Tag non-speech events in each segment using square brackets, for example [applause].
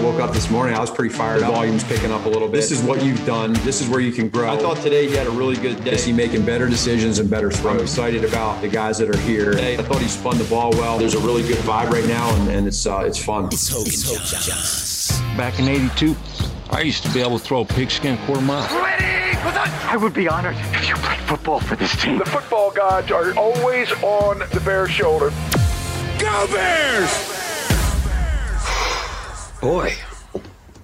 Woke up this morning, I was pretty fired the up. Volume's picking up a little bit. This is what you've done. This is where you can grow. I thought today he had a really good day. Is he making better decisions and better throws? I'm excited about the guys that are here. Today, I thought he spun the ball well. There's a really good vibe right now, and, and it's uh, it's fun. It's Hogan, it's Hoge and Jahns. Back in '82, I used to be able to throw a pigskin quarter mile. Ready? I would be honored if you played football for this team. The football gods are always on the Bears' shoulder. Go Bears! Boy,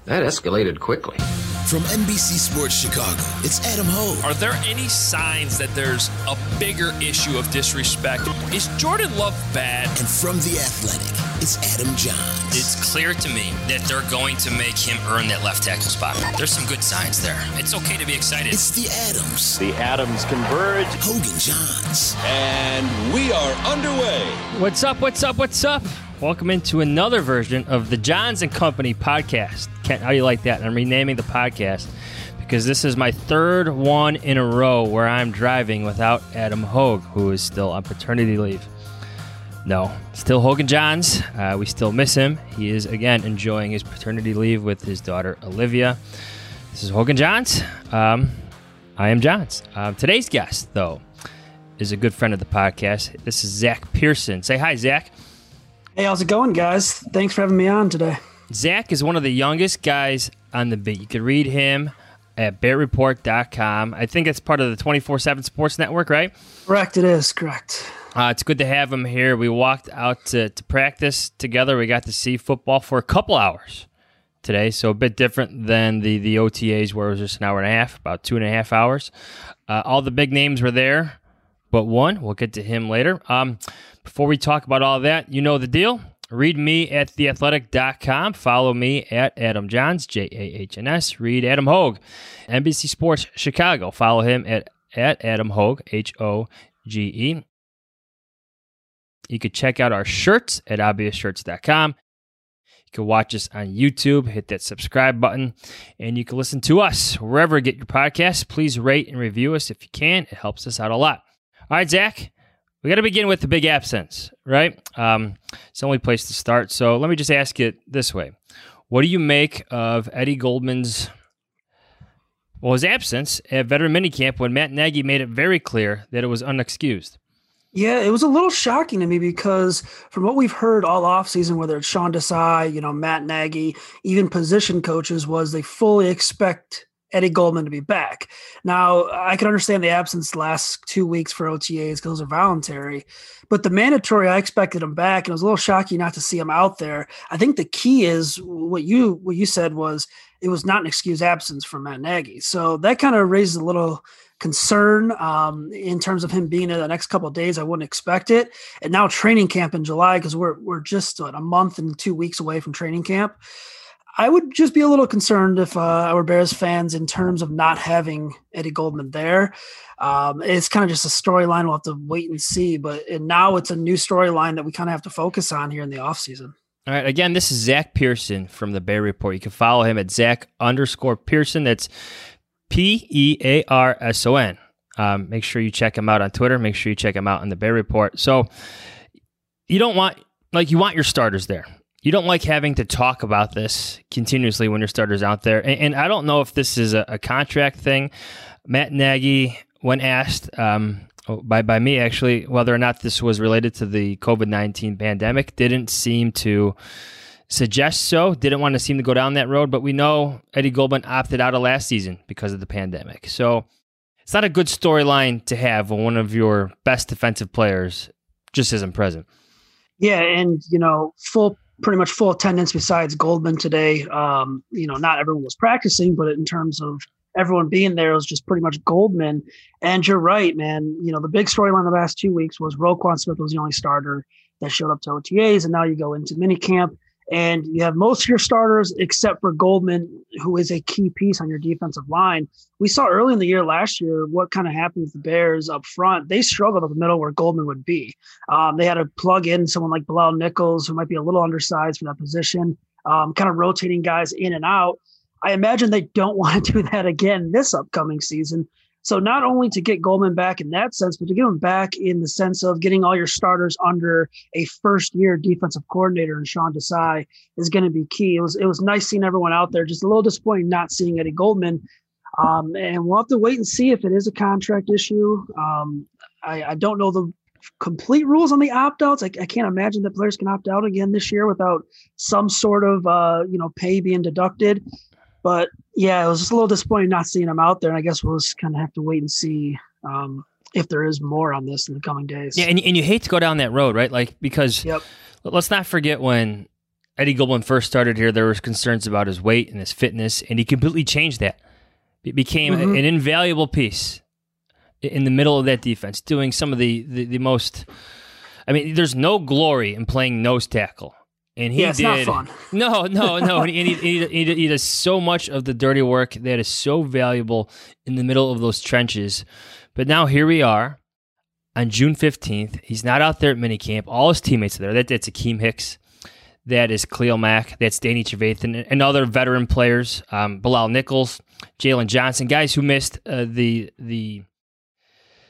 that escalated quickly. From NBC Sports Chicago, it's Adam Hoge. Are there any signs that there's a bigger issue of disrespect? Is Jordan Love bad? And from The Athletic, it's Adam Jahns. It's clear to me that they're going to make him earn that left tackle spot. There's some good signs there. It's okay to be excited. It's the Adams. The Adams converge. Hoge and Jahns. And we are underway. What's up? What's up? What's up? Welcome into another version of the Jahns and Company podcast. Kent, how do you like that? I'm renaming the podcast because this is my third one in a row where I'm driving without Adam Hoge, who is still on paternity leave. No, still Hoge and Jahns. Uh, we still miss him. He is again enjoying his paternity leave with his daughter Olivia. This is Hoge and Jahns. Um, I am Jahns. Um, today's guest, though, is a good friend of the podcast. This is Zach Pearson. Say hi, Zach. Hey, how's it going, guys? Thanks for having me on today. Zach is one of the youngest guys on the beat. You can read him at bearreport.com. I think it's part of the 24 7 Sports Network, right? Correct, it is. Correct. Uh, it's good to have him here. We walked out to, to practice together. We got to see football for a couple hours today, so a bit different than the, the OTAs where it was just an hour and a half, about two and a half hours. Uh, all the big names were there, but one. We'll get to him later. Um, before we talk about all that, you know the deal. Read me at theathletic.com. Follow me at Adam Jahns, J A H N S. Read Adam Hoge, NBC Sports Chicago. Follow him at, at Adam Hoge, H O G E. You could check out our shirts at obviousshirts.com. You can watch us on YouTube, hit that subscribe button, and you can listen to us wherever you get your podcasts. Please rate and review us if you can. It helps us out a lot. All right, Zach, we got to begin with the big absence, right? Um, it's the only place to start. So let me just ask it this way: What do you make of Eddie Goldman's well his absence at veteran minicamp when Matt Nagy made it very clear that it was unexcused? Yeah, it was a little shocking to me because from what we've heard all offseason, whether it's Sean Desai, you know, Matt Nagy, even position coaches, was they fully expect Eddie Goldman to be back. Now, I can understand the absence last two weeks for OTAs because those are voluntary, but the mandatory, I expected him back, and it was a little shocking not to see him out there. I think the key is what you what you said was it was not an excuse absence for Matt Nagy, so that kind of raises a little concern um, in terms of him being in the next couple days. I wouldn't expect it, and now training camp in July because we're we're just what, a month and two weeks away from training camp. I would just be a little concerned if uh, our Bears fans, in terms of not having Eddie Goldman there, um, it's kind of just a storyline we'll have to wait and see. But and now it's a new storyline that we kind of have to focus on here in the offseason. All right. Again, this is Zach Pearson from the Bear Report. You can follow him at Zach underscore Pearson. That's P E A R S O N. Um, make sure you check him out on Twitter. Make sure you check him out on the Bear Report. So you don't want like you want your starters there you don't like having to talk about this continuously when your starter's out there. And, and I don't know if this is a, a, contract thing. Matt Nagy, when asked um, oh, by by me actually whether or not this was related to the COVID nineteen pandemic, didn't seem to suggest so. Didn't want to seem to go down that road. But we know Eddie Goldman opted out of last season because of the pandemic. So it's not a good storyline to have when one of your best defensive players just isn't present. Yeah, and you know, full pretty much full attendance besides Goldman today. Um, you know, not everyone was practicing, but in terms of everyone being there, it was just pretty much Goldman. And you're right, man. You know, the big storyline the last two weeks was Roquan Smith was the only starter that showed up to OTAs, and now you go into minicamp and you have most of your starters except for Goldman, who is a key piece on your defensive line. We saw early in the year last year what kind of happened with the Bears up front. They struggled up the middle where Goldman would be. Um, they had to plug in someone like Bilal Nichols, who might be a little undersized for that position, um, kind of rotating guys in and out. I imagine they don't [laughs] want to do that again this upcoming season. So not only to get Goldman back in that sense, but to get him back in the sense of getting all your starters under a first year defensive coordinator and Sean Desai is going to be key. It was it was nice seeing everyone out there. Just a little disappointing not seeing Eddie Goldman. Um, and we'll have to wait and see if it is a contract issue. Um, I, I, don't know the complete rules on the opt outs. I, I, can't imagine that players can opt out again this year without some sort of uh, you know pay being deducted. But yeah, it was just a little disappointing not seeing him out there. And I guess we'll just kind of have to wait and see um, if there is more on this in the coming days. Yeah, and, and you hate to go down that road, right? Like because yep. let's not forget when Eddie Goldman first started here, there was concerns about his weight and his fitness, and he completely changed that. It became mm-hmm. an invaluable piece in the middle of that defense, doing some of the, the, the most. I mean, there's no glory in playing nose tackle and he yeah, did. [laughs] No, no, no. and he, he, he, he, does so much of the dirty work that is so valuable in the middle of those trenches. But now here we are on June 15th. He's not out there at minicamp. All his teammates are there. That, that's Akiem Hicks. That is Khalil Mack. That's Danny Trevathan and other veteran players. Um, Bilal Nichols, Jaylon Johnson, guys who missed uh, the the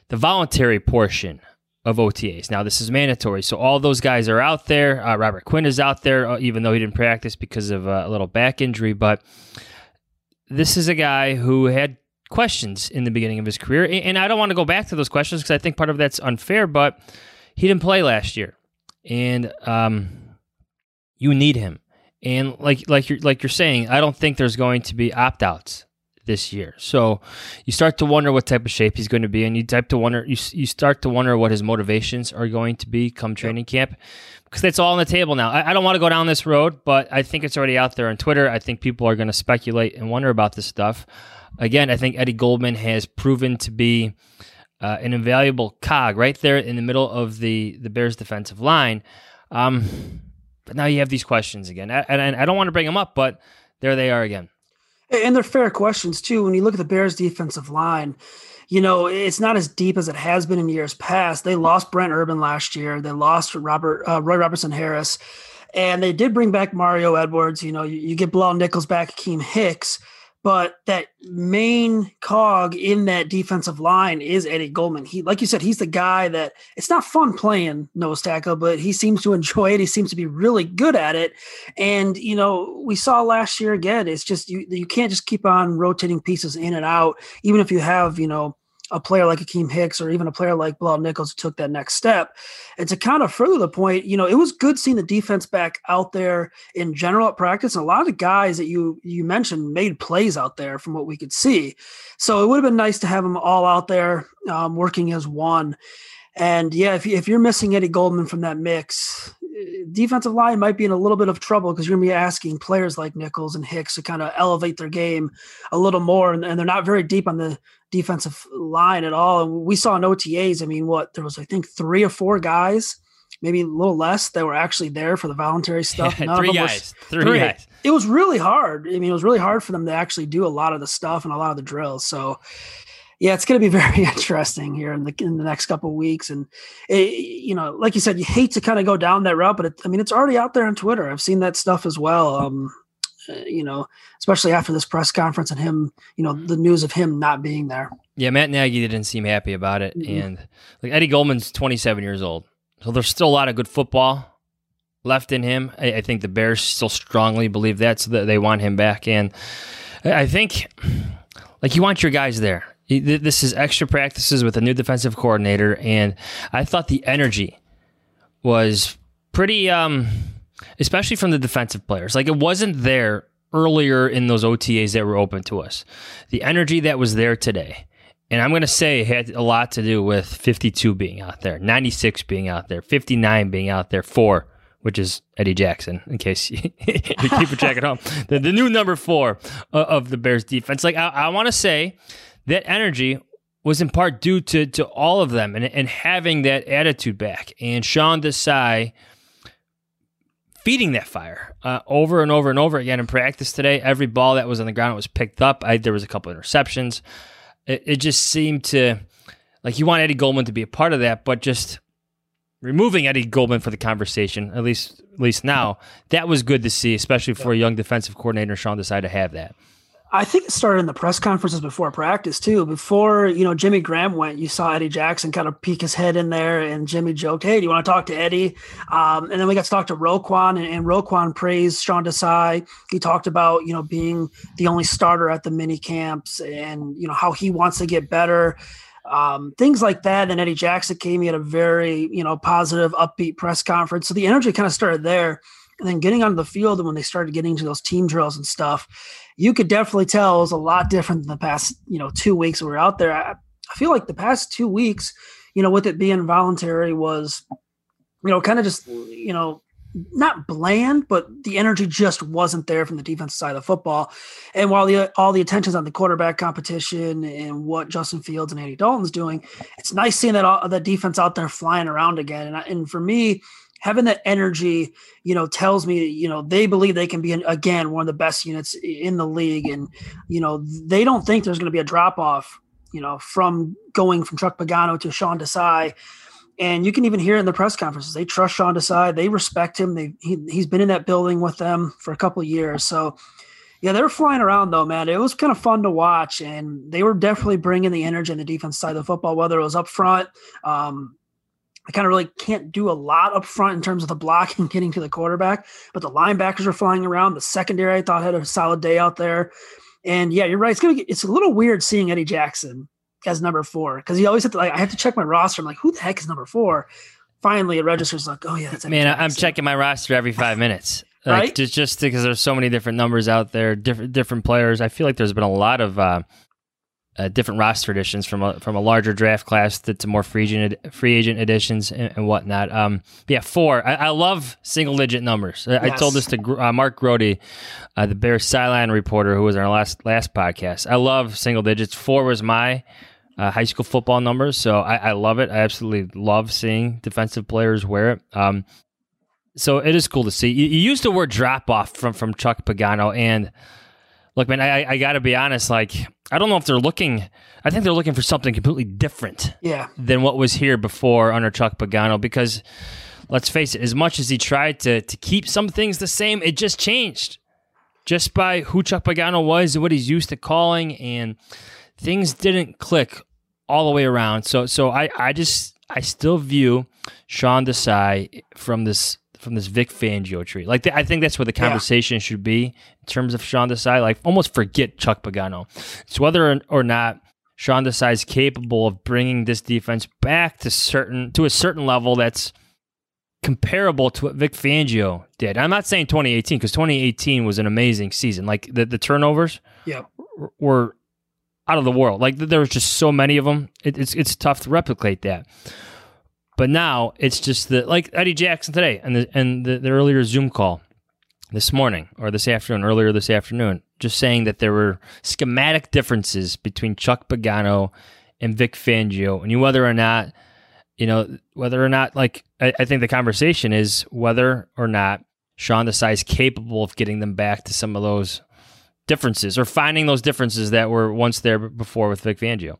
the voluntary portion of OTAs. Now, this is mandatory. So all those guys are out there. Uh, Robert Quinn is out there, uh, even though he didn't practice because of uh, a little back injury. But this is a guy who had questions in the beginning of his career. And I don't want to go back to those questions because I think part of that's unfair, but he didn't play last year. And um, you need him. And like like you're like you're saying, I don't think there's going to be opt outs this year. So you start to wonder what type of shape he's going to be, and you type to wonder you you start to wonder what his motivations are going to be come training camp because it's all on the table now. I, I don't want to go down this road, but I think it's already out there on Twitter. I think people are going to speculate and wonder about this stuff. Again, I think Eddie Goldman has proven to be uh, an invaluable cog right there in the middle of the the Bears defensive line. Um, but now you have these questions again, and, and I don't want to bring them up, but there they are again. And they're fair questions too. When you look at the Bears' defensive line, you know it's not as deep as it has been in years past. They lost Brent Urban last year. They lost Robert uh, Roy Robertson Harris, and they did bring back Mario Edwards. You know, you, you get Bilal Nichols back, Akiem Hicks, but that main cog in that defensive line is Eddie Goldman. He, like you said, he's the guy that it's not fun playing nose tackle, but he seems to [laughs] enjoy it. He seems to be really good at it. And you know, we saw last year again. It's just you you can't just keep on rotating pieces in and out, even if you have you know a player like Akiem Hicks or even a player like Bilal Nichols who took that next step. And to kind of further the point, you know, it was good seeing the defense back out there in general at practice. And a lot of the guys that you you mentioned made plays out there from what we could see. So it would have been nice to have them all out there um, working as one. And yeah, if, if you're missing Eddie Goldman from that mix, defensive line might be in a little bit of trouble because you're going to be asking players like Nichols and Hicks to kind of elevate their game a little more, and, and, they're not very deep on the defensive line at all. And we saw in OTAs, I mean, what there was, I think, three or four guys, maybe a little less, that were actually there for the voluntary [laughs] stuff. None three guys, three, three guys. It was really hard. I mean, it was really hard for them to actually do a lot of the stuff and a lot of the drills. So yeah, it's going to be [laughs] very interesting here in the in the next couple of weeks. And it, you know, like you said, you hate to kind of go down that route, but it, I mean, it's already out there on Twitter. I've seen that stuff as well. Um, uh, you know, especially after this press conference and him, you know, the news of him not being there. Yeah, Matt Nagy didn't seem happy about it, mm-hmm. and like Eddie Goldman's 27 years old, so there's still a lot of good football left in him. I, I think the Bears still strongly believe that, so that they want him back. And I think, like, you want your guys there. This is extra practices with a new defensive coordinator, and I thought the energy was pretty, um, especially from the defensive players. Like, it wasn't there earlier in those OTAs that were open to us. The energy that was there today. And I'm going to say had a lot to do with 52 being out there, 96 being out there, 59 being out there, four, which is Eddie Jackson, in case you, [laughs] keep track at home. The, the, new number four of the Bears defense. Like, I, I want to say that energy was in part due to, to all of them and, and having that attitude back. And Sean Desai feeding that fire uh, over and over and over again in practice today. Every ball that was on the ground was picked up. I, there was a couple of interceptions. It, it, just seemed to like you want Eddie Goldman to be a part of that, but just removing Eddie Goldman for the conversation, at least at least now, that was good to see, especially for a young defensive coordinator. Sean Desai to have that. I think it started in the press conferences before practice too. Before you know Jimmy Graham went, you saw Eddie Jackson kind of peek his head in there, and Jimmy joked, "Hey, do you want to talk to Eddie?" Um, and then we got to talk to Roquan, and, and Roquan praised Sean Desai. He talked about you know being the only starter at the mini camps, and you know how he wants to get better. Um, things like that. And Eddie Jackson came. He had a very you know positive, upbeat press conference. So the energy kind of started there. And then getting onto the field, and when they started getting to those team drills and stuff, you could definitely tell it was a lot different than the past, you know, two weeks we were out there. I, I feel like the past two weeks, you know, with it being voluntary was, you know, kind of just, you know, not bland, but the energy just wasn't there from the defensive side of the football. And while the all the attention's on the quarterback competition and what Justin Fields and Andy Dalton's doing, it's nice seeing that all, that defense out there flying around again. And, I, and for me, having that energy, you know, tells me, you know, they believe they can be, again, one of the best units in the league. And, you know, they don't think there's going to be a drop off, you know, from going from Chuck Pagano to Sean Desai. And you can even hear in the press conferences, they trust Sean Desai. They respect him. They, he, he's been in that building with them for a couple years. So, yeah, they were flying around though, man. It was kind of fun to watch, and they were definitely bringing the energy in the defense side of the football, whether it was up front, um, I kind of really can't do a lot up front in terms of the blocking getting to the quarterback, but the linebackers are flying around. The secondary I thought had a solid day out there. And yeah, you're right. It's gonna get, it's a little weird seeing Eddie Jackson as number four because he always have to like I have to check my roster. I'm like, who the heck is number four? Finally, it registers like, oh yeah, that's Eddie man. Jackson. I'm checking my roster every five minutes. [laughs] Like, right? Just just because there's so many different numbers out there, different different players. I feel like there's been a lot of uh, uh, different roster additions from a from a larger draft class to, to more free agent free agent additions and, and whatnot. Um, yeah, four. I, I, love single digit numbers. I, yes. I told this to uh, Mark Grote, uh, the Bears sideline reporter, who was on our last last podcast. I love single digits. Four was my uh, high school football numbers, so I, I, love it. I absolutely love seeing defensive players wear it. Um, so it is cool to see. You, you used the word drop off from from Chuck Pagano and look, man, I, I got to be honest. Like, I don't know if they're looking. I think they're looking for something completely different. Yeah. Than what was here before under Chuck Pagano, because let's face it, as much as he tried to to keep some things the same, it just changed, just by who Chuck Pagano was and what he's used to calling, and things didn't click all the way around. So, so I, I just, I still view Sean Desai from this from this Vic Fangio tree. Like I think that's where the conversation yeah. should be in terms of Sean Desai. Like almost forget Chuck Pagano. It's whether or not Sean Desai is capable of bringing this defense back to certain to a certain level that's comparable to what Vic Fangio did. I'm not saying 2018 because 2018 was an amazing season. Like the the turnovers, yeah, were out of the world. Like there was just so many of them. It, it's it's tough to replicate that. But now it's just the like Eddie Jackson today and the and the, the earlier Zoom call this morning or this afternoon, earlier this afternoon, just saying that there were schematic differences between Chuck Pagano and Vic Fangio, and you whether or not, you know, whether or not, like, I, I think the conversation is whether or not Sean Desai is capable of getting them back to some of those differences or finding those differences that were once there before with Vic Fangio.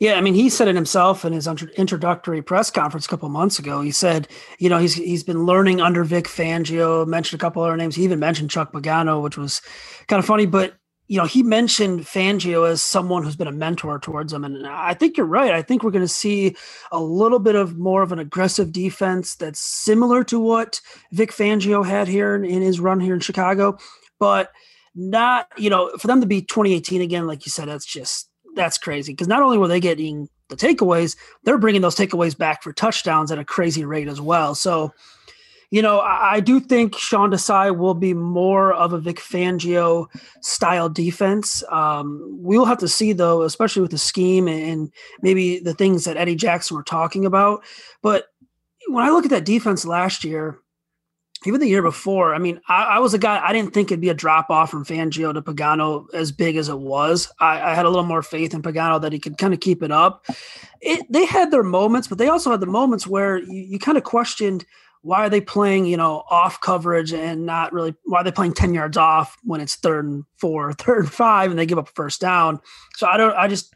Yeah, I mean, he said it himself in his introductory press conference a couple months ago. He said, you know, he's he's been learning under Vic Fangio. Mentioned a couple other names. He even mentioned Chuck Pagano, which was kind of funny. But you know, he mentioned Fangio as someone who's been a mentor towards him. And I think you're right. I think we're going to see a little bit of more of an aggressive defense that's similar to what Vic Fangio had here in, in his run here in Chicago. But not, you know, for them to be 2018 again, like you said, that's just, that's crazy. Because not only were they getting the takeaways, they're bringing those takeaways back for touchdowns at a crazy rate as well. So, you know, I, I, do think Sean Desai will be more of a Vic Fangio style defense. Um, we'll have to see though, especially with the scheme and maybe the things that Eddie Jackson were talking about. But when I look at that defense last year, even the year before, I mean, I, I was a guy I didn't think it'd be a drop off from Fangio to Pagano as big as it was. I, I had a little more faith in Pagano that he could kind of keep it up. It, they had their moments, but they also had the moments where you, you kind of questioned – why are they playing, you know, off coverage and not really why are they playing 10 yards off when it's third and four, [laughs] third and five, and they give up a first down? So I don't, I just,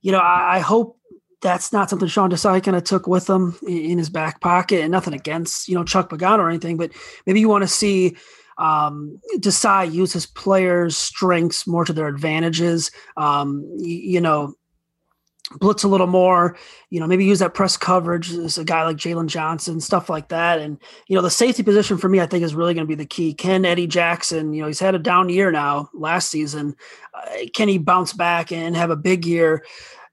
you know, I, I hope that's not something Sean Desai kind of took with him in his back pocket and nothing against, you know, Chuck Pagano or anything, but maybe you want to see um, Desai use his players' strengths more to their advantages. Um, you, you know, blitz a little more, you know, maybe use that press coverage as a guy like Jaylon Johnson, stuff like that. And, you know, the safety position for me, I think is really going to be the key. Can Eddie Jackson, you know, he's had a down year now last season. Uh, can he bounce back and have a big year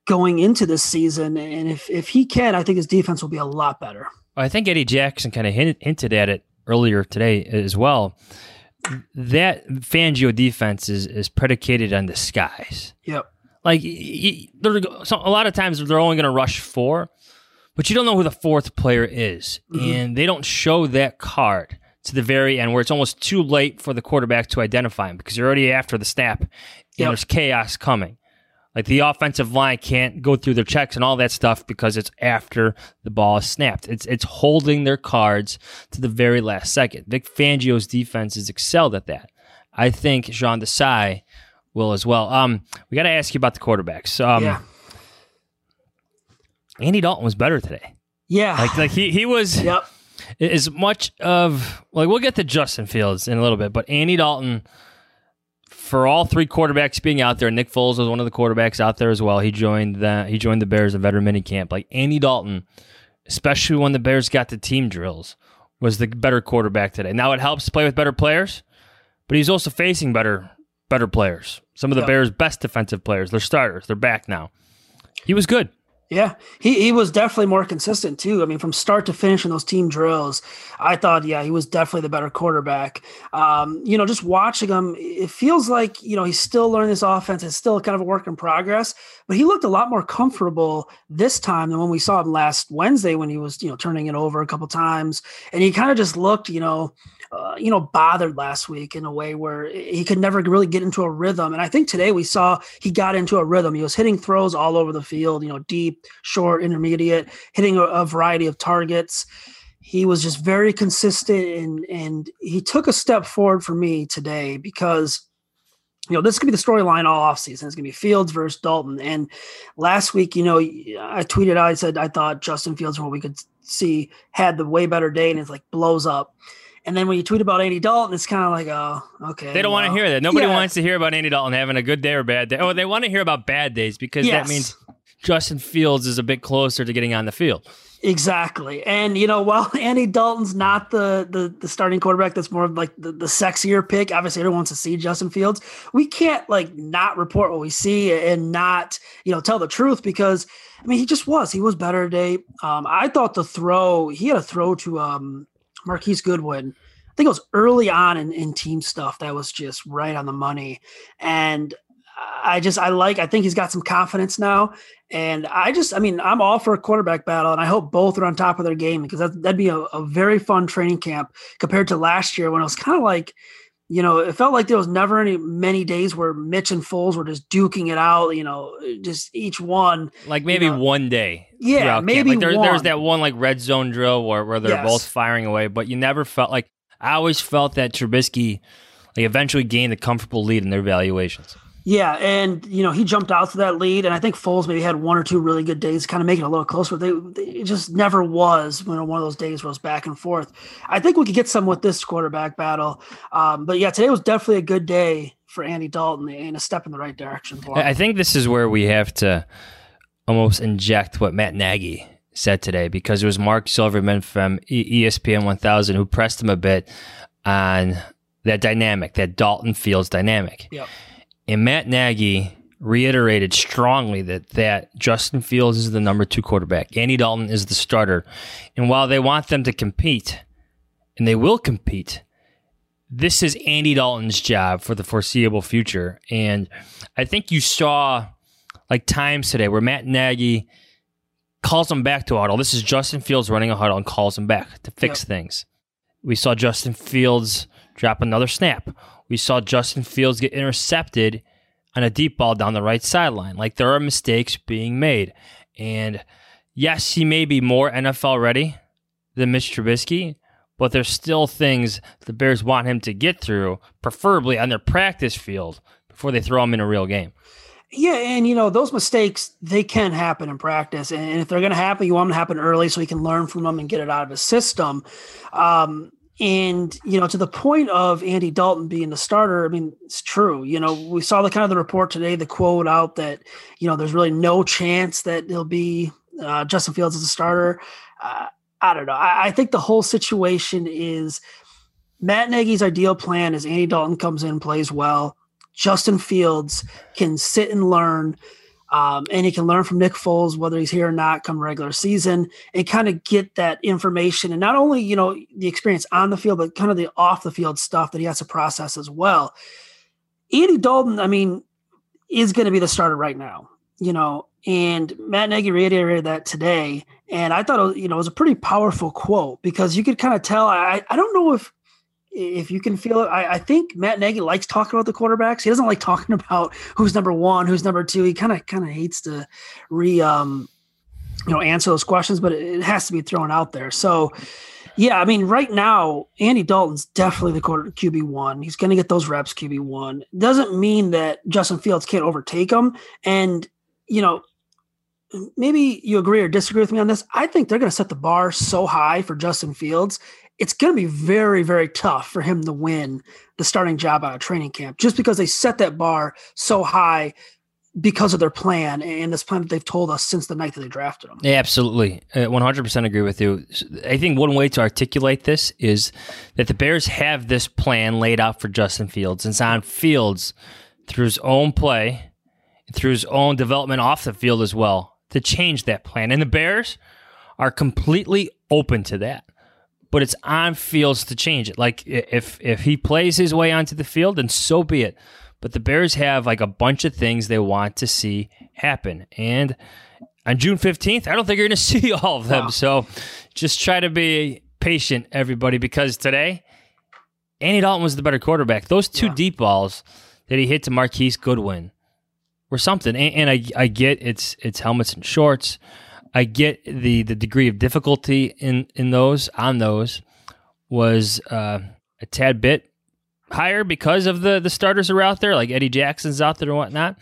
going into this season? And if, if he can, I think his defense will be a lot better. I think Eddie Jackson kind of hinted, hinted at it earlier today as well. That Fangio defense is, is predicated on disguise. Yep like so a lot of times they're only going to rush four, but you don't know who the fourth player is, mm-hmm. and they don't show that card to the very end where it's almost too late for the quarterback to identify him because you're already after the snap and yep. there's chaos coming. Like the offensive line can't go through their checks and all that stuff because it's after the ball is snapped. It's it's holding their cards to the very last second. Vic Fangio's defense has excelled at that. I think Sean Desai will as well. Um, we got to ask you about the quarterbacks. Um, yeah. Andy Dalton was better today. Yeah, like like he he was. Yep. As much of like we'll get to Justin Fields in a little bit, but Andy Dalton, for all three quarterbacks being out there, Nick Foles was one of the quarterbacks out there as well. He joined the he joined the Bears in veteran mini camp. Like Andy Dalton, especially when the Bears got the team drills, was the better quarterback today. Now it helps to play with better players, but he's also facing better better players. Some of the yep. Bears' best defensive players. They're starters. They're back now. He was good. Yeah, he, he was definitely more consistent too. I mean, from start to finish in those team drills, I thought, yeah, he was definitely the better quarterback. Um, you know, just watching him, it feels like, you know, he's still learning this offense. It's still kind of a work in progress, but he looked a lot more comfortable this time than when we saw him last Wednesday when he was, you know, turning it over a couple times. And he kind of just looked, you know, uh, you know, bothered last week in a way where he could never really get into a rhythm. And I think today we saw he got into a rhythm. He was hitting throws all over the field, you know, deep, short, intermediate, hitting a, a variety of targets. He was just very consistent and and he took a step forward for me today because you know, this could be the storyline all offseason. It's going to be Fields versus Dalton. And last week, you know, I tweeted out, I said, I thought Justin Fields, what we could see, had the way better day and it's like blows up. And then when you tweet about Andy Dalton, it's kind of like, oh, okay. They don't well, want to hear that. Nobody yeah. wants to hear about Andy Dalton having a good day or bad day. Oh, they want to hear about bad days because yes. that means Justin Fields is a bit closer to getting on the field. Exactly. And you know, [laughs] while Andy Dalton's not the the, the starting quarterback that's more of like the, the sexier pick, obviously everyone wants to see Justin Fields. We can't like not report what we see and not, you know, tell the truth because I mean he just was. He was better today. Um, I thought the throw, he had a throw to um Marquise Goodwin. I think it was early on in, in team stuff that was just right on the money. And I just I like I think he's got some confidence now, and I just I mean I'm all for a quarterback battle, and I hope both are on top of their game because that, that'd be a, a very fun training camp compared to last year when it was kind of like you know, it felt like there was never any many days where Mitch and Foles were just duking it out. You know, just each one. Like maybe you know, one day. Yeah, maybe like there, There's that one like red zone drill where, where they're yes. both firing away, but you never felt like I always felt that Trubisky like eventually gained a comfortable lead in their valuations. Yeah, and you know he jumped out to that lead, and I think Foles maybe had one or two really good days, kind of making it a little closer. They, they it just never was you know one of those days where it was back and forth. I think we could get some with this quarterback battle, um, but yeah, today was definitely a good day for Andy Dalton and a step in the right direction. For him. I think this is where we have to almost inject what Matt Nagy said today because it was Marc Silverman from ESPN 1000 who pressed him a bit on that dynamic, that Dalton Fields dynamic. Yep. And Matt Nagy reiterated strongly that that Justin Fields is the number two quarterback. Andy Dalton is the starter. And while they want them to compete, and they will compete, this is Andy Dalton's job for the foreseeable future. And I think you saw like times today where Matt Nagy calls him back to a huddle. This is Justin Fields running a huddle and calls him back to fix yep. things. We saw Justin Fields drop another snap. We saw Justin Fields get intercepted on a deep ball down the right sideline. Like there are mistakes being made. And yes, he may be more NFL ready than Mitch Trubisky, but there's still things the Bears want him to get through, preferably on their practice field, before they throw him in a real game. Yeah, and you know those mistakes they can happen in practice, and if they're going to happen, you want them to happen early so he can learn from them and get it out of his system. Um, and you know, to the point of Andy Dalton being the starter, I mean, it's true. You know, we saw the kind of the report today, the quote out that you know there's really no chance that he'll be uh, Justin Fields as a starter. Uh, I don't know. I, I think the whole situation is Matt Nagy's ideal plan is Andy Dalton comes in, plays well Justin Fields can sit and learn, um, and he can learn from Nick Foles whether he's here or not come regular season, and kind of get that information and not only you know the experience on the field, but kind of the off the field stuff that he has to process as well. Andy Dalton, I mean, is going to be the starter right now, you know, and Matt Nagy reiterated that today, and I thought it was, you know it was a pretty powerful quote because you could kind of tell. I I don't know if if you can feel it, I, I, think Matt Nagy likes talking about the quarterbacks. He doesn't like talking [laughs] about who's number one, who's number two. He kind of kind of hates to re um, you know answer those questions, but it, it, has to be thrown out there. So yeah, I mean, right now Andy Dalton's definitely the quarter QB one. He's going to get those reps QB one. Doesn't mean that Justin Fields can't overtake him. And you know, maybe you agree or disagree with me on this. I think they're going to set the bar so high for Justin Fields it's going to be very, very tough for him to win the starting job out of training camp just because they set that bar so high because of their plan and this plan that they've told us since the night that they drafted him. Yeah, absolutely. Uh, 100% agree with you. I think one way to articulate this is that the Bears have this plan laid out for Justin Fields. And it's on Fields through his own play, through his own development off the field as well, to change that plan. And the Bears are completely open to that but it's on Fields to change it. Like if if he plays his way onto the field, then so be it. But the Bears have like a bunch of things they want to see happen, and on June fifteenth, I don't think you're going [laughs] to see all of them. Wow. So just try to be patient, everybody, because today Andy Dalton was the better quarterback. Those two yeah. deep balls that he hit to Marquise Goodwin were something, and, and I I get it's it's helmets and shorts. I get the the degree of difficulty in in those on those was uh, a tad bit higher because of the the starters are out there, like Eddie Jackson's out there and whatnot.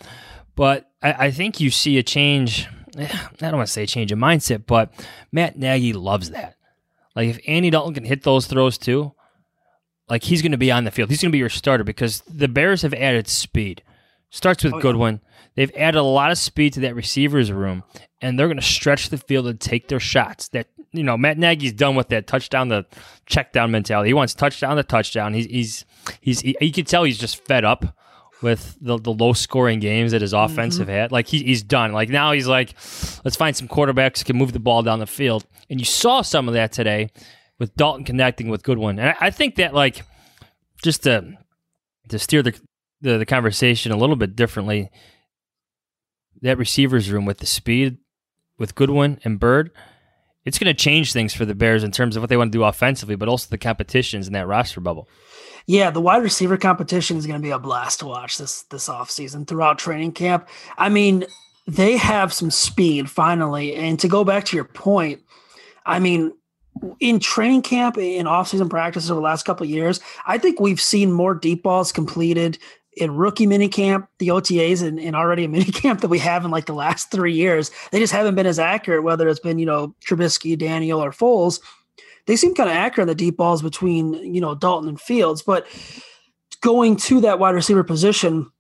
But I, I think you see a change. I don't want to say a change of mindset, but Matt Nagy loves that. Like if Andy Dalton can hit those throws too, like he's going to be on the field. He's going to be your starter because the Bears have added speed. Starts with oh, Goodwin. They've added a lot of speed to that receivers room, and they're going to stretch the field and take their shots. That you know, Matt Nagy's done with that touchdown the check down mentality. He wants touchdown the touchdown. He's he's he's he, you can tell he's just fed up with the, the low scoring games that his offense mm-hmm. have had. Like he, he's done. Like now he's like, let's find some quarterbacks who can move the ball down the field. And you saw some of that today with Dalton connecting with Goodwin. And I, I think that like just to to steer the, the the conversation a little bit differently that receivers room with the speed with Goodwin and Byrd, it's going to change things for the Bears in terms of what they want to do offensively, but also the competitions in that roster bubble. Yeah, the wide receiver competition is going to be a blast to watch this this offseason throughout training camp. I mean, they have some speed finally. And to go back to your point, I mean, in training camp in offseason practices over the last couple years, I think we've seen more deep balls completed in rookie minicamp, the OTAs, and, and already a [laughs] minicamp that we have in like the last three years, they just haven't been as accurate, whether it's been, you know, Trubisky, Daniel, or Foles. They seem kind of accurate on the deep balls between, you know, Dalton and Fields. But going to that wide receiver position,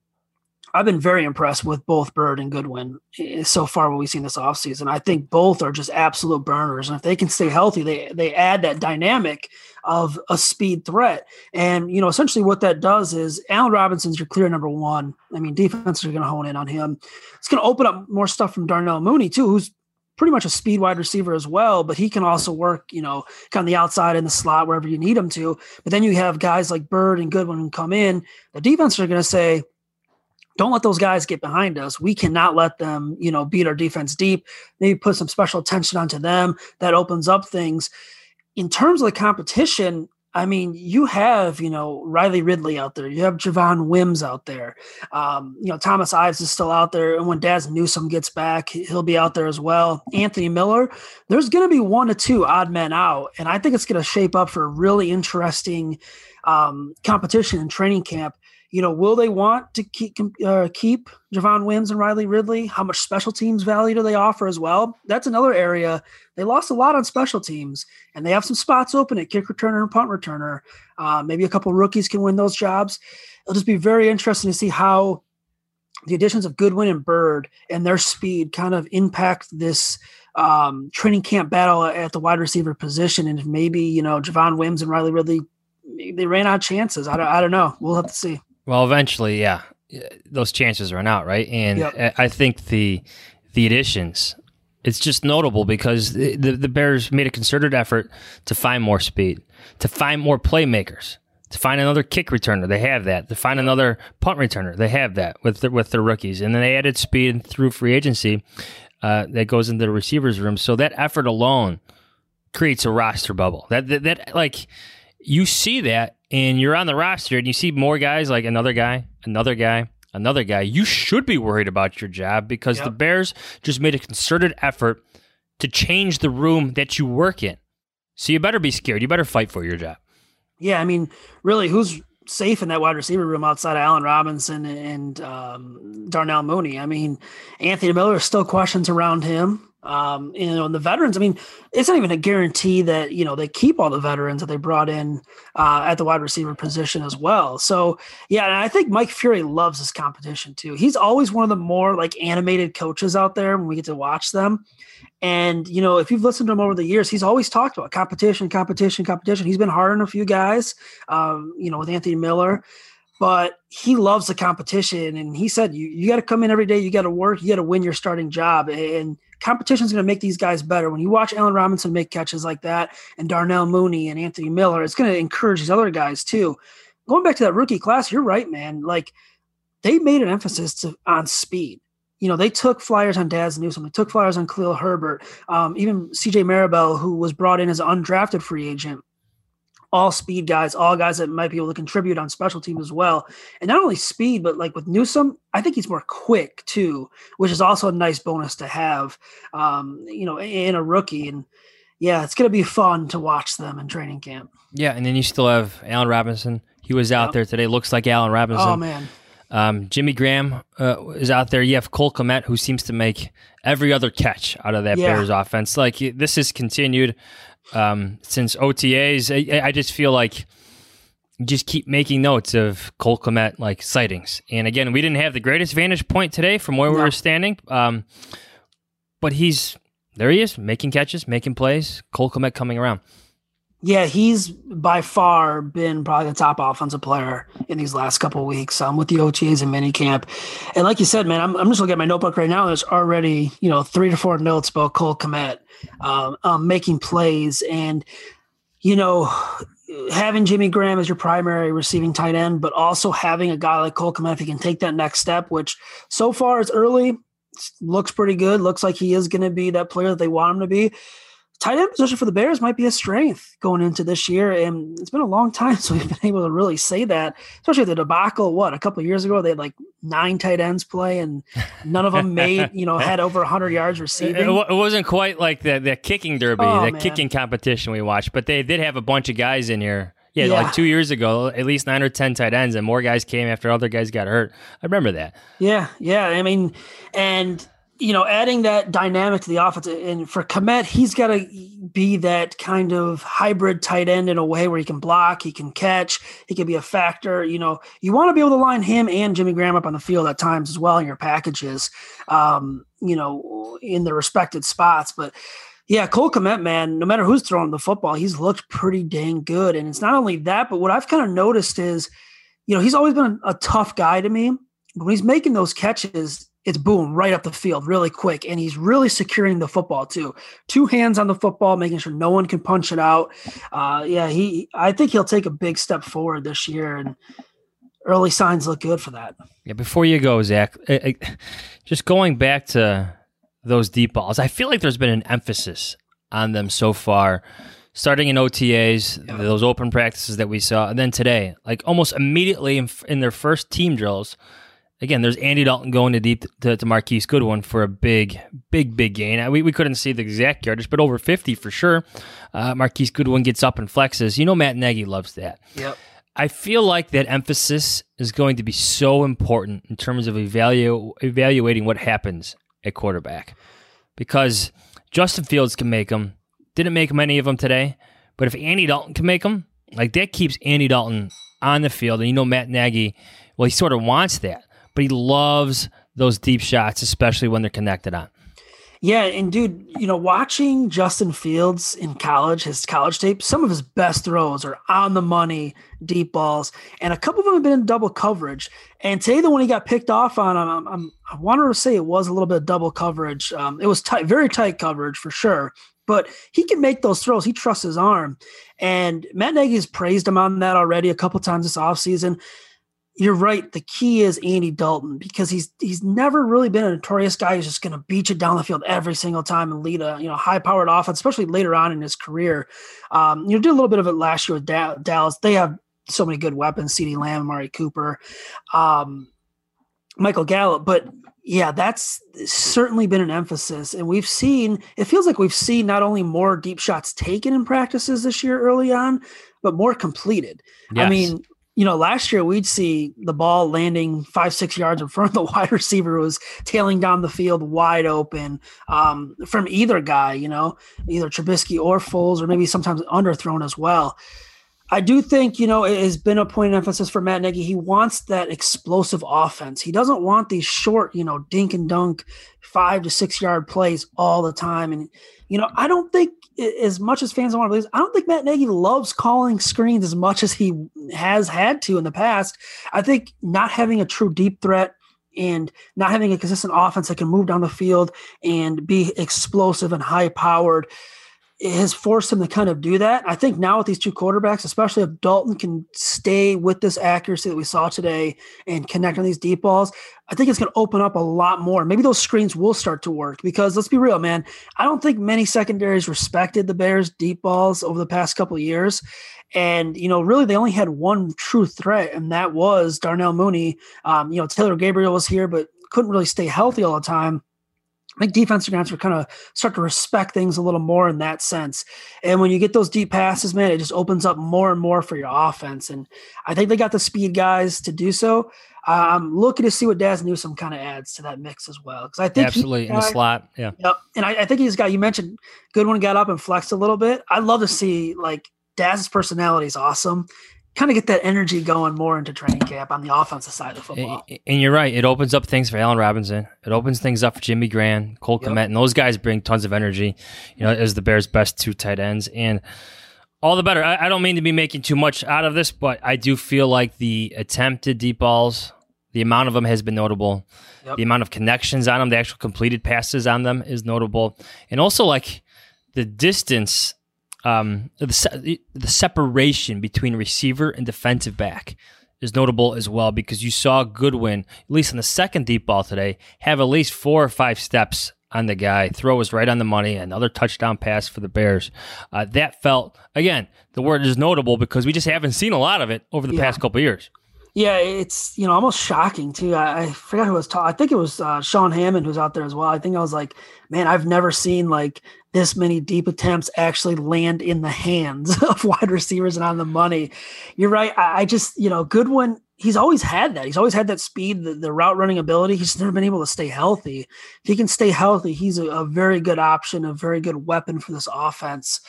I've been very impressed with both Byrd and Goodwin eh, so far what we've seen this offseason. I think both are just absolute burners. And if they can stay healthy, they they add that dynamic of a speed threat. And, you know, essentially what that does is Allen Robinson's your clear number one. I mean, defenses are going to hone in on him. It's going to open up more stuff from Darnell Mooney, too, who's pretty much a speed wide receiver as well, but he can also work, you know, kind of the outside in the slot wherever you need him to. But then you have guys like Byrd and Goodwin come in. The defense are going to say, don't let those guys get behind us. We cannot let them, you know, beat our defense deep. Maybe put some special attention onto them. That opens up things in terms of the competition, I mean, you have, you know, Riley Ridley out there. You have Javon Wims out there. Um, you know, Thomas Ives is still out there. And when Dazz Newsome gets back, he'll be out there as well. Anthony Miller, there's going to be one to two odd men out. And I think it's going to shape up for a really interesting um, competition in training camp you know, will they want to keep uh, keep Javon Wims and Riley Ridley? How much special teams value do they offer as well? That's another area they lost a lot on special teams, and they have some spots open at kick returner and punt returner. Uh, maybe a couple rookies can win those jobs. It'll just be very interesting to see how the additions of Goodwin and Byrd and their speed kind of impact this um, training camp battle at the wide receiver position, and if maybe you know Javon Wims and Riley Ridley they ran out chances. I don't, I don't know. We'll have to see. Well, eventually, yeah, those chances run out, right? And yep. I think the the additions, it's just notable because the, the Bears made a concerted effort to find more speed, to find more playmakers, to find another kick returner. They have that. To find another punt returner. They have that with the, with their rookies, and then they added speed through free agency uh, that goes into the receivers room. So that effort alone creates a roster bubble. That that, that like you see that and you're on the roster and you see more guys like another guy, another guy, another guy, you should be worried about your job because yep. the Bears just made a concerted effort to change the room that you work in. So you better be scared. You better fight for your job. Yeah, I mean, really, who's safe in that wide receiver room outside of Allen Robinson and um, Darnell Mooney? I mean, Anthony Miller still questions around him. Um, you know, and the veterans, I mean, it's not even a guarantee that, you know, they keep all the veterans that they brought in uh, at the wide receiver position as well. So, yeah, and I think Mike Furrey loves this competition too. He's always one of the more like animated coaches out there when we get to watch them. And, you know, if you've listened to him over the years, he's always talked about competition, competition, competition. He's been hard on a few guys, um, you know, with Anthony Miller but he loves the competition and he said you, you got to come in every day you got to work you got to win your starting job and competition is going to make these guys better. When you watch Allen Robinson make catches like that, and Darnell Mooney and Anthony Miller, it's going to encourage these other guys too. Going back to that rookie class, you're right, man. Like they made an emphasis to, on speed. You know, they took flyers on Dazz Newsome. They took flyers on Khalil Herbert. Um, even CJ Marable, who was brought in as an undrafted free agent all speed guys, all guys that might be able to contribute on special teams as well. And not only speed, but like with Newsome, I think he's more quick too, which is also a nice bonus to have, um, you know, in a rookie. And yeah, it's going to be fun to watch them in training camp. Yeah. And then you still have Allen Robinson. He was out yep. there today. Looks like Allen Robinson. Oh, man. Um, Jimmy Graham uh, is out there. You have Cole Kmet, who seems to make every other catch out of that yeah. Bears offense. Like this is continued um, since OTAs. I, I, just feel like just keep making notes of Cole Kmet like sightings. And again, we didn't have the greatest vantage point today from where no. we were standing, um, but he's there. He is making catches, making plays. Cole Kmet coming around. Yeah, he's by far been probably the top offensive player in these last couple weeks um, with the OTAs and minicamp. And like you said, man, I'm, I'm just looking at my notebook right now. There's already, you know, three to four notes about Cole Kmet um, um, making plays. And, you know, having Jimmy Graham as your primary receiving tight end, but also having a guy like Cole Kmet, if he can take that next step, which so far is early, looks pretty good. Looks like he is going to be that player that they want him to be tight end position for the Bears might be a strength going into this year. And it's been a long time [laughs] so we've been able to really say that, especially the debacle. What a couple years ago, they had like nine tight ends play, and none of them made you know had over hundred yards [laughs] receiving. It, it, wasn't quite like the the kicking derby, oh, the man. kicking competition we watched, but they did have a bunch of guys in here. Yeah, yeah, like two years ago, at least nine or ten tight ends, and more guys came after other guys got hurt. I remember that. Yeah, yeah. I mean, and you know, adding that dynamic to the offense, and for Kmet, he's got to be that kind of hybrid tight end in a way where he can block, he can catch, he can be a factor. You know, you want to be able to line him and Jimmy Graham up on the field at times as well in your packages, um, you know, in the respected spots. But yeah, Cole Kmet, man, no matter who's throwing the football, he's looked pretty dang good. And it's not only that, but what I've kind of noticed is, you know, he's always been a tough guy to me. But when he's making those catches, it's boom right up the field really quick and he's really securing the football too. Two hands on the football making sure no one can punch it out. Uh, yeah he i think he'll take a big step forward this year and early signs look good for that. Yeah before you go zach just going back to those deep balls i feel like there's been an emphasis on them so far starting in otas yeah. those open practices that we saw and then today like almost immediately in, in their first team drills again, there's Andy Dalton going to deep to, to Marquise Goodwin for a big, big, big gain. We, we couldn't see the exact yardage, but over 50 for sure. Uh, Marquise Goodwin gets up and flexes. You know, Matt Nagy loves that. Yep. I feel like that emphasis is going to be so important in terms of evalu- evaluating what happens at quarterback because Justin Fields can make them. Didn't make many of them today, but if Andy Dalton can make them, like that keeps Andy Dalton on the field. And you know, Matt Nagy, well, he sort of wants that but he loves those deep shots, especially when they're connected on. Yeah, and dude, you know, watching Justin Fields in college, his college tape, some of his best throws are on the money, deep balls, and a couple of them have been in double coverage. And today, the one he got picked off on, I'm, I'm, i wanted to say it was a little bit of double coverage. Um, it was tight, very tight coverage for sure. But he can make those throws. He trusts his arm. And Matt Nagy has praised him on that already a couple times this offseason you're right. The key is Andy Dalton because he's he's never really been a notorious guy who's just going to beat you down the field every single time and lead a you know high powered offense, especially later on in his career. Um, you know, did a little bit of it last year with da- Dallas. They have so many good weapons: CeeDee Lamb, Amari Cooper, um, Michael Gallup. But yeah, that's certainly been an emphasis, and we've seen. It feels like we've seen not only more deep shots taken in practices this year early on, but more completed. Yes. I mean, you know, last year we'd see the ball landing five, six yards in front of the [laughs] wide receiver who was tailing down the field wide open um, from either guy, you know, either Trubisky or Foles, or maybe sometimes underthrown as well. I do think, you know, it has been a point of emphasis for Matt Nagy. He wants that explosive offense. He doesn't want these short, you know, dink and dunk, five to six yard plays all the time. And, you know, I don't think as much as fans want to believe, I don't think Matt Nagy loves calling screens as much as he has had to in the past. I think not having a true deep threat and not having a consistent offense that can move down the field and be explosive and high powered has forced him to kind of do that. I think now with these two quarterbacks, especially if Dalton can stay with this accuracy that we saw today and connect on these deep balls, I think it's going to open up a lot more. Maybe those screens will start to work because let's be real, man. I don't think many secondaries respected the Bears deep balls over the past couple years. And, you know, really they only had one true threat, and that was Darnell Mooney. Um, you know, Taylor Gabriel was here, but couldn't really stay healthy all the time. I think defensive guys are kind of start to respect things a little more in that sense. And when you get those deep passes, man, it just opens up more and more for your offense. And I think they got the speed guys to do so. Uh, I'm looking to see what Dazz Newsome kind of adds to that mix as well. Because I think absolutely in the slot, yeah. Yep. And I, I think he's got you mentioned Goodwin got up and flexed a little bit. I'd love to see like Dazz's personality is awesome kind of get that energy going more into training camp on the offensive side of the football. And you're right; it opens up things for Allen Robinson. It opens things up for Jimmy Graham, Cole yep. Kmet, and those guys bring tons of energy. You know, as the Bears' best two tight ends, and all the better. I, I don't mean to be making too much out of this, but I do feel like the attempted deep balls, the amount of them has been notable. Yep. The amount of connections on them, the actual completed passes on them is notable, and also like the distance um, the, the separation between receiver and defensive back is notable as well because you saw Goodwin, at least on the second deep ball today, have at least four or five steps on the guy. Throw was right on the money. Another touchdown pass for the Bears. Uh, that felt, again, the word is notable because we just haven't seen a lot of it over the yeah. past couple years. Yeah, it's you know almost shocking too. I, I forgot who was talking. I think it was uh, Sean Hammond who's out there as well. I think I was like, man, I've never seen like this many deep attempts actually land in the hands [laughs] of wide receivers and on the money. You're right. I, I just you know Goodwin. He's always had that. He's always had that speed, the, the, route running ability. He's never been able to stay healthy. If he can stay healthy, he's a, a very good option, a very good weapon for this offense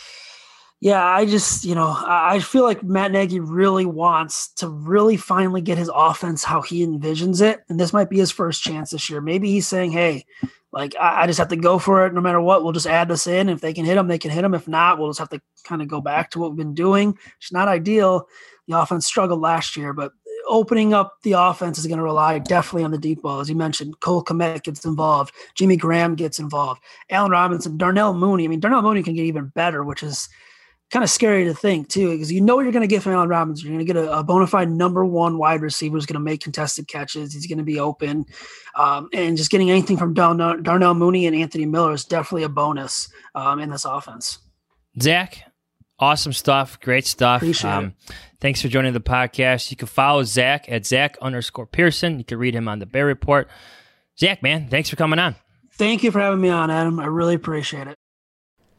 yeah, I just, you know, I feel like Matt Nagy really wants to really finally get his offense how he envisions it. And this might be his first chance this year. Maybe he's saying, hey, like, I, just have to go for it no matter what. We'll just add this in. If they can hit them, they can hit them. If not, we'll just have to kind of go back to what we've been doing. It's not ideal. The offense struggled last year, but opening up the offense is going to rely definitely on the deep ball. As you mentioned, Cole Kmet gets involved, Jimmy Graham gets involved, Allen Robinson, Darnell Mooney. I mean, Darnell Mooney can get even better, which is – kind of scary to think too, because you know what you're going to get from Allen Robinson. You're going to get a, a bona fide number one wide receiver who's going to make contested catches. He's going to be open, um, and just getting anything from Darnell, Darnell, Mooney and Anthony Miller is definitely a bonus um, in this offense. Zach, awesome stuff, great stuff. Um. Thanks for joining the podcast. You can follow Zach at Zach underscore Pearson. You can read him on the Bear Report. Zach, man, thanks for coming on. Thank you for having me on, Adam. I really appreciate it.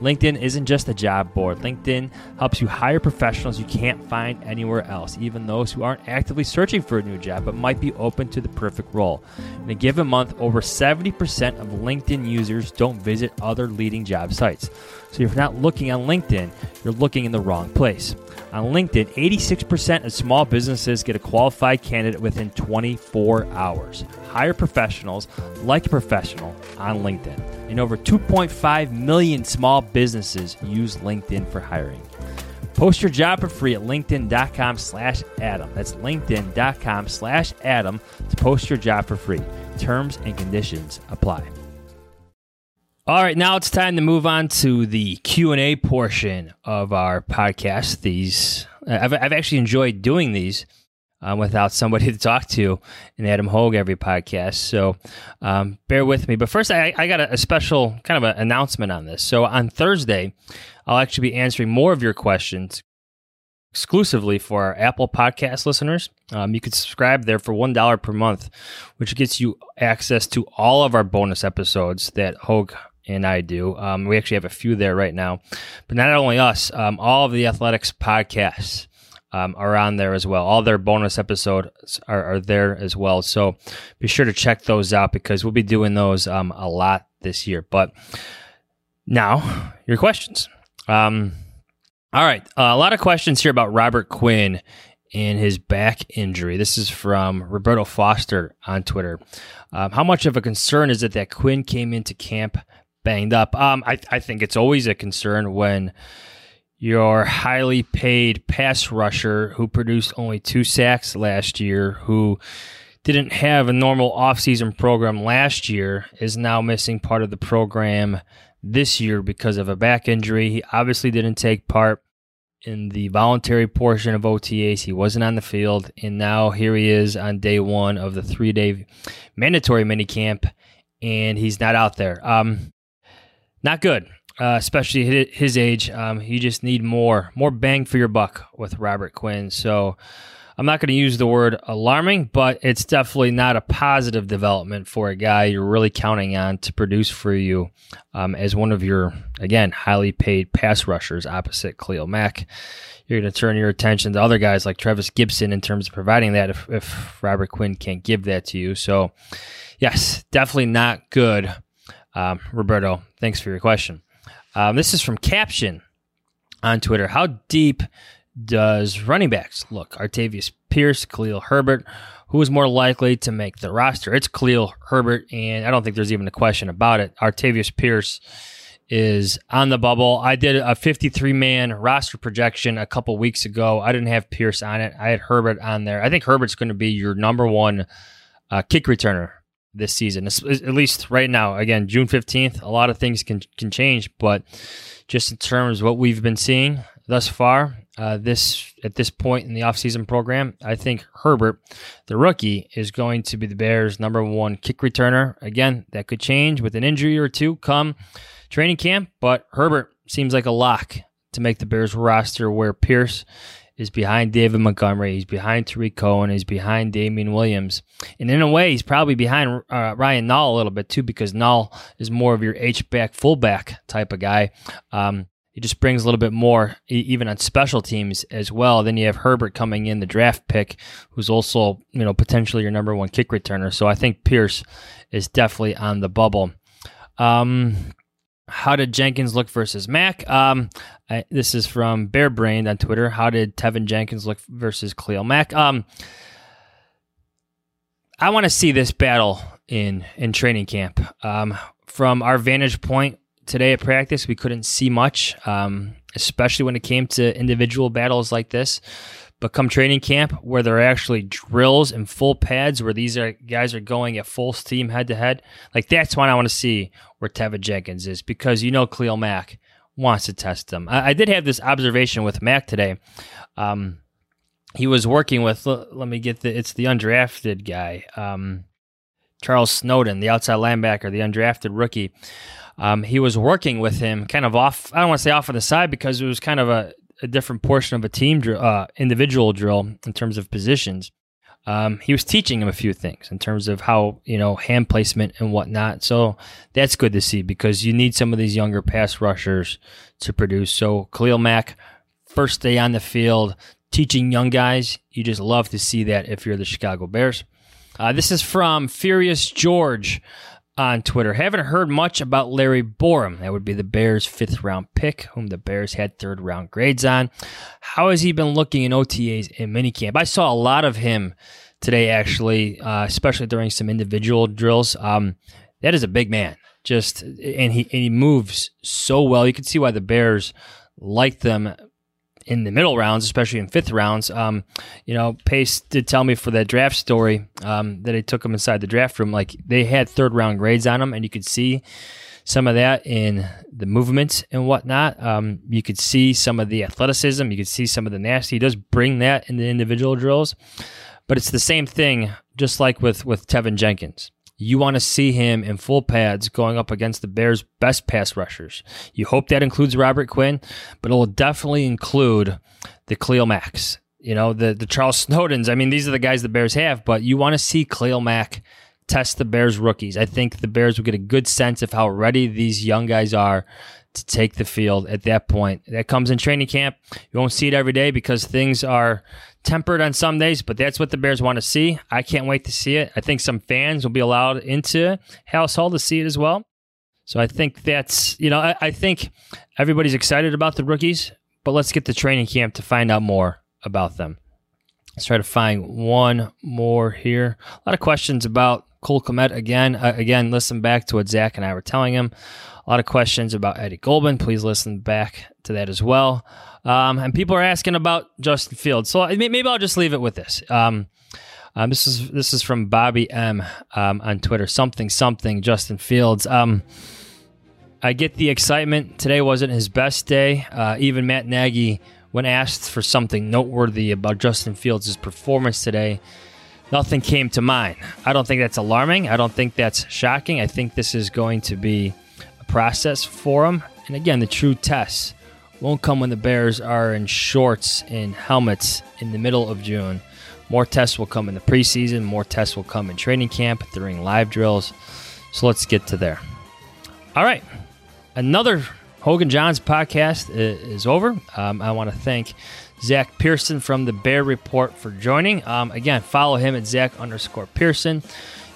LinkedIn isn't just a job board. LinkedIn helps you hire professionals you can't find anywhere else, even those who aren't actively searching for a new job but might be open to the perfect role. In a given month, over 70% of LinkedIn users don't visit other leading job sites. So if you're not looking on LinkedIn, you're looking in the wrong place. On LinkedIn, 86% of small businesses get a qualified candidate within 24 hours. Hire professionals like a professional on LinkedIn. And over 2.5 million small businesses use LinkedIn for hiring. Post your job for free at linkedin.com slash Adam. That's linkedin.com slash Adam to post your job for free. Terms and conditions apply. All right, now it's time to move on to the Q and A portion of our podcast. These I've, I've actually enjoyed doing these um, without somebody [laughs] to talk to in Adam Hoge every podcast. So um, bear with me. But first, I, I got a, a, special kind of an announcement on this. So on Thursday, I'll actually be answering more of your questions exclusively for our Apple Podcast listeners. Um, you can subscribe there for one dollar per month, which gets you access to all of our bonus episodes that Hoge and I do. Um, we actually have a few there right now, but not only us, um, all of the athletics podcasts um, are on there as well. All their bonus episodes are, are, there as well. So be sure to check those out because we'll be doing those um, a lot this year. But now, your questions. Um, all right, uh, a lot of questions here about Robert Quinn and his back injury. This is from Roberto Foster on Twitter. Um, how much of a concern is it that Quinn came into camp banged up. Um, I, I think it's always a concern when your highly paid pass rusher who produced only two sacks last year, who didn't have a normal offseason program last year, is now missing part of the program this year because of a back injury. He obviously didn't take part in the voluntary portion of OTAs. He wasn't on the field, and now here he is on day one of the three day mandatory minicamp, and he's not out there. Um, not good, uh, especially his age. Um, you just need more more bang for your buck with Robert Quinn. So I'm not going to use the word alarming, but it's definitely not a positive development for a guy you're really counting on to produce for you um, as one of your again highly paid pass rushers opposite Khalil Mack. You're going to turn your attention to other guys like Trevis Gipson in terms of providing that if, if Robert Quinn can't give that to you. So, yes, definitely not good um, Roberto, thanks for your question. Um, this is from Caption. on Twitter. How deep does running backs look? Artavis Pierce, Khalil Herbert. Who is more likely to make the roster? It's Khalil Herbert, and I don't think there's even a question about it. Artavis Pierce is on the bubble. I did a 53 man roster projection a couple weeks ago. I didn't have Pierce on it. I had Herbert on there. I think Herbert's going to be your number one uh, kick returner this season, at least right now. Again, June 15th, a lot of things can, can change, but just in terms of what we've been seeing thus far, uh, this at this point in the offseason program, I think Herbert, the rookie, is going to be the Bears' number one kick returner. Again, that could change with an injury or two come training camp, but Herbert seems like a lock to make the Bears roster where Pierce is behind David Montgomery, he's behind Tarik Cohen, he's behind Damien Williams. And in a way, he's probably behind uh, Ryan Nall a little bit too because Nall is more of your H-back, fullback type of guy. Um, he just brings a little bit more, even on special teams as well. Then you have Herbert coming in, the draft pick, who's also you know potentially your number one kick returner. So I think Pierce is definitely on the bubble. Um, how did Jenkins look versus Mack? Um, I, this is from Bear Brain on Twitter. How did Teven Jenkins look versus Khalil Mack? Um, I want to see this battle in in training camp. Um, from our vantage point today at practice, we couldn't see much, um, especially when it came to individual battles like this. But come training camp, where there are actually drills and full pads, where these are, guys are going at full steam head to head, like that's when I want to see where Teven Jenkins is because you know Khalil Mack wants to test them. I, I did have this observation with Mack today. Um, he was working with, let, let, me get the, it's the undrafted guy, um, Charles Snowden, the outside linebacker, the undrafted rookie. Um, he was working with him kind of off, I don't want to say off on the side because it was kind of a, a different portion of a team drill, uh, individual drill in terms of positions. Um, he was teaching him a few things in terms of how you know hand placement and whatnot. So that's good to see because you need some of these younger pass rushers to produce. So Khalil Mack, first day on the field, teaching young guys. You just love to see that if you're the Chicago Bears. Uh, this is from Furious George on Twitter. Haven't heard much about Larry Borom. That would be the Bears' fifth round pick, whom the Bears had third round grades on. How has he been looking in OTAs and minicamp? I saw a lot of him today, actually, uh, especially during some individual drills. Um, that is a big man. Just and he and he moves so well. You can see why the Bears like them in the middle rounds, especially in fifth rounds. Um, you know, Pace did tell me for that draft story um, that it took him inside the draft room. Like they had third round grades on him, and you could see some of that in the movements and whatnot. Um, you could see some of the athleticism. You could see some of the nasty. He does bring that in the individual drills, but it's the same thing, just like with with Teven Jenkins. You want to see him in full pads going up against the Bears' best pass rushers. You hope that includes Robert Quinn, but it will definitely include the Khalil Macks. You know, the, the Charles [laughs] Snowdens. I mean, these are the guys the Bears have, but you want to see Khalil Mack test the Bears rookies. I think the Bears will get a good sense of how ready these young guys are to take the field at that point. That comes in training camp. You won't see it every day because things are tempered on some days, but that's what the Bears want to see. I can't wait to see it. I think some fans will be allowed into Hall to see it as well. So I think that's, you know, I, I think everybody's excited about the rookies, but let's get to training camp to find out more about them. Let's try to find one more here. A lot of questions about Cole Kmet again. Uh, again, listen back to what Zach and I were telling him. A lot of questions about Eddie Goldman. Please listen back to that as well. Um, and people are asking about Justin Fields. So maybe I'll just leave it with this. Um, um, this is this is from Bobby M um, on Twitter. Something something Justin Fields. Um, I get the excitement. Today wasn't his best day. Uh, even Matt Nagy, when asked for something noteworthy about Justin Fields' performance today, nothing came to mind. I don't think that's alarming. I don't think that's shocking. I think this is going to be process for him. And again, the true test won't come when the Bears are in shorts and helmets in the middle of June. More tests will come in the preseason, more tests will come in training camp during live drills. So let's get to there. All right. Another Hoge and Jahns podcast is over. Um, I want to thank Zach Pearson from the Bear Report for joining. Um, again, follow him at Zach underscore Pearson.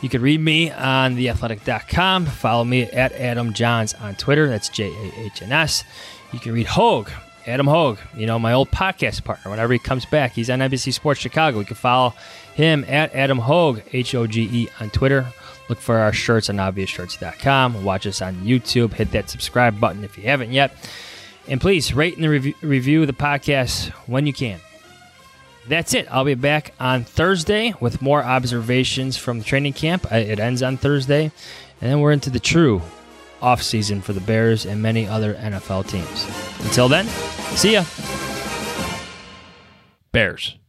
You can read me on theathletic.com. Follow me at Adam Jahns on Twitter. That's J A H N S. You can read Hoge, Adam Hoge, you know, my old podcast partner. Whenever he comes back, he's on NBC Sports Chicago. You can follow him at Adam Hoge, H O G E, on Twitter. Look for our shirts on obviousshirts.com. Watch us on YouTube. Hit that subscribe button if you haven't yet. And please rate and review, review the podcast when you can. That's it. I'll be back on Thursday with more observations from the training camp. It ends on Thursday. And then we're into the true off season for the Bears and many other NFL teams. Until then, see ya. Bears.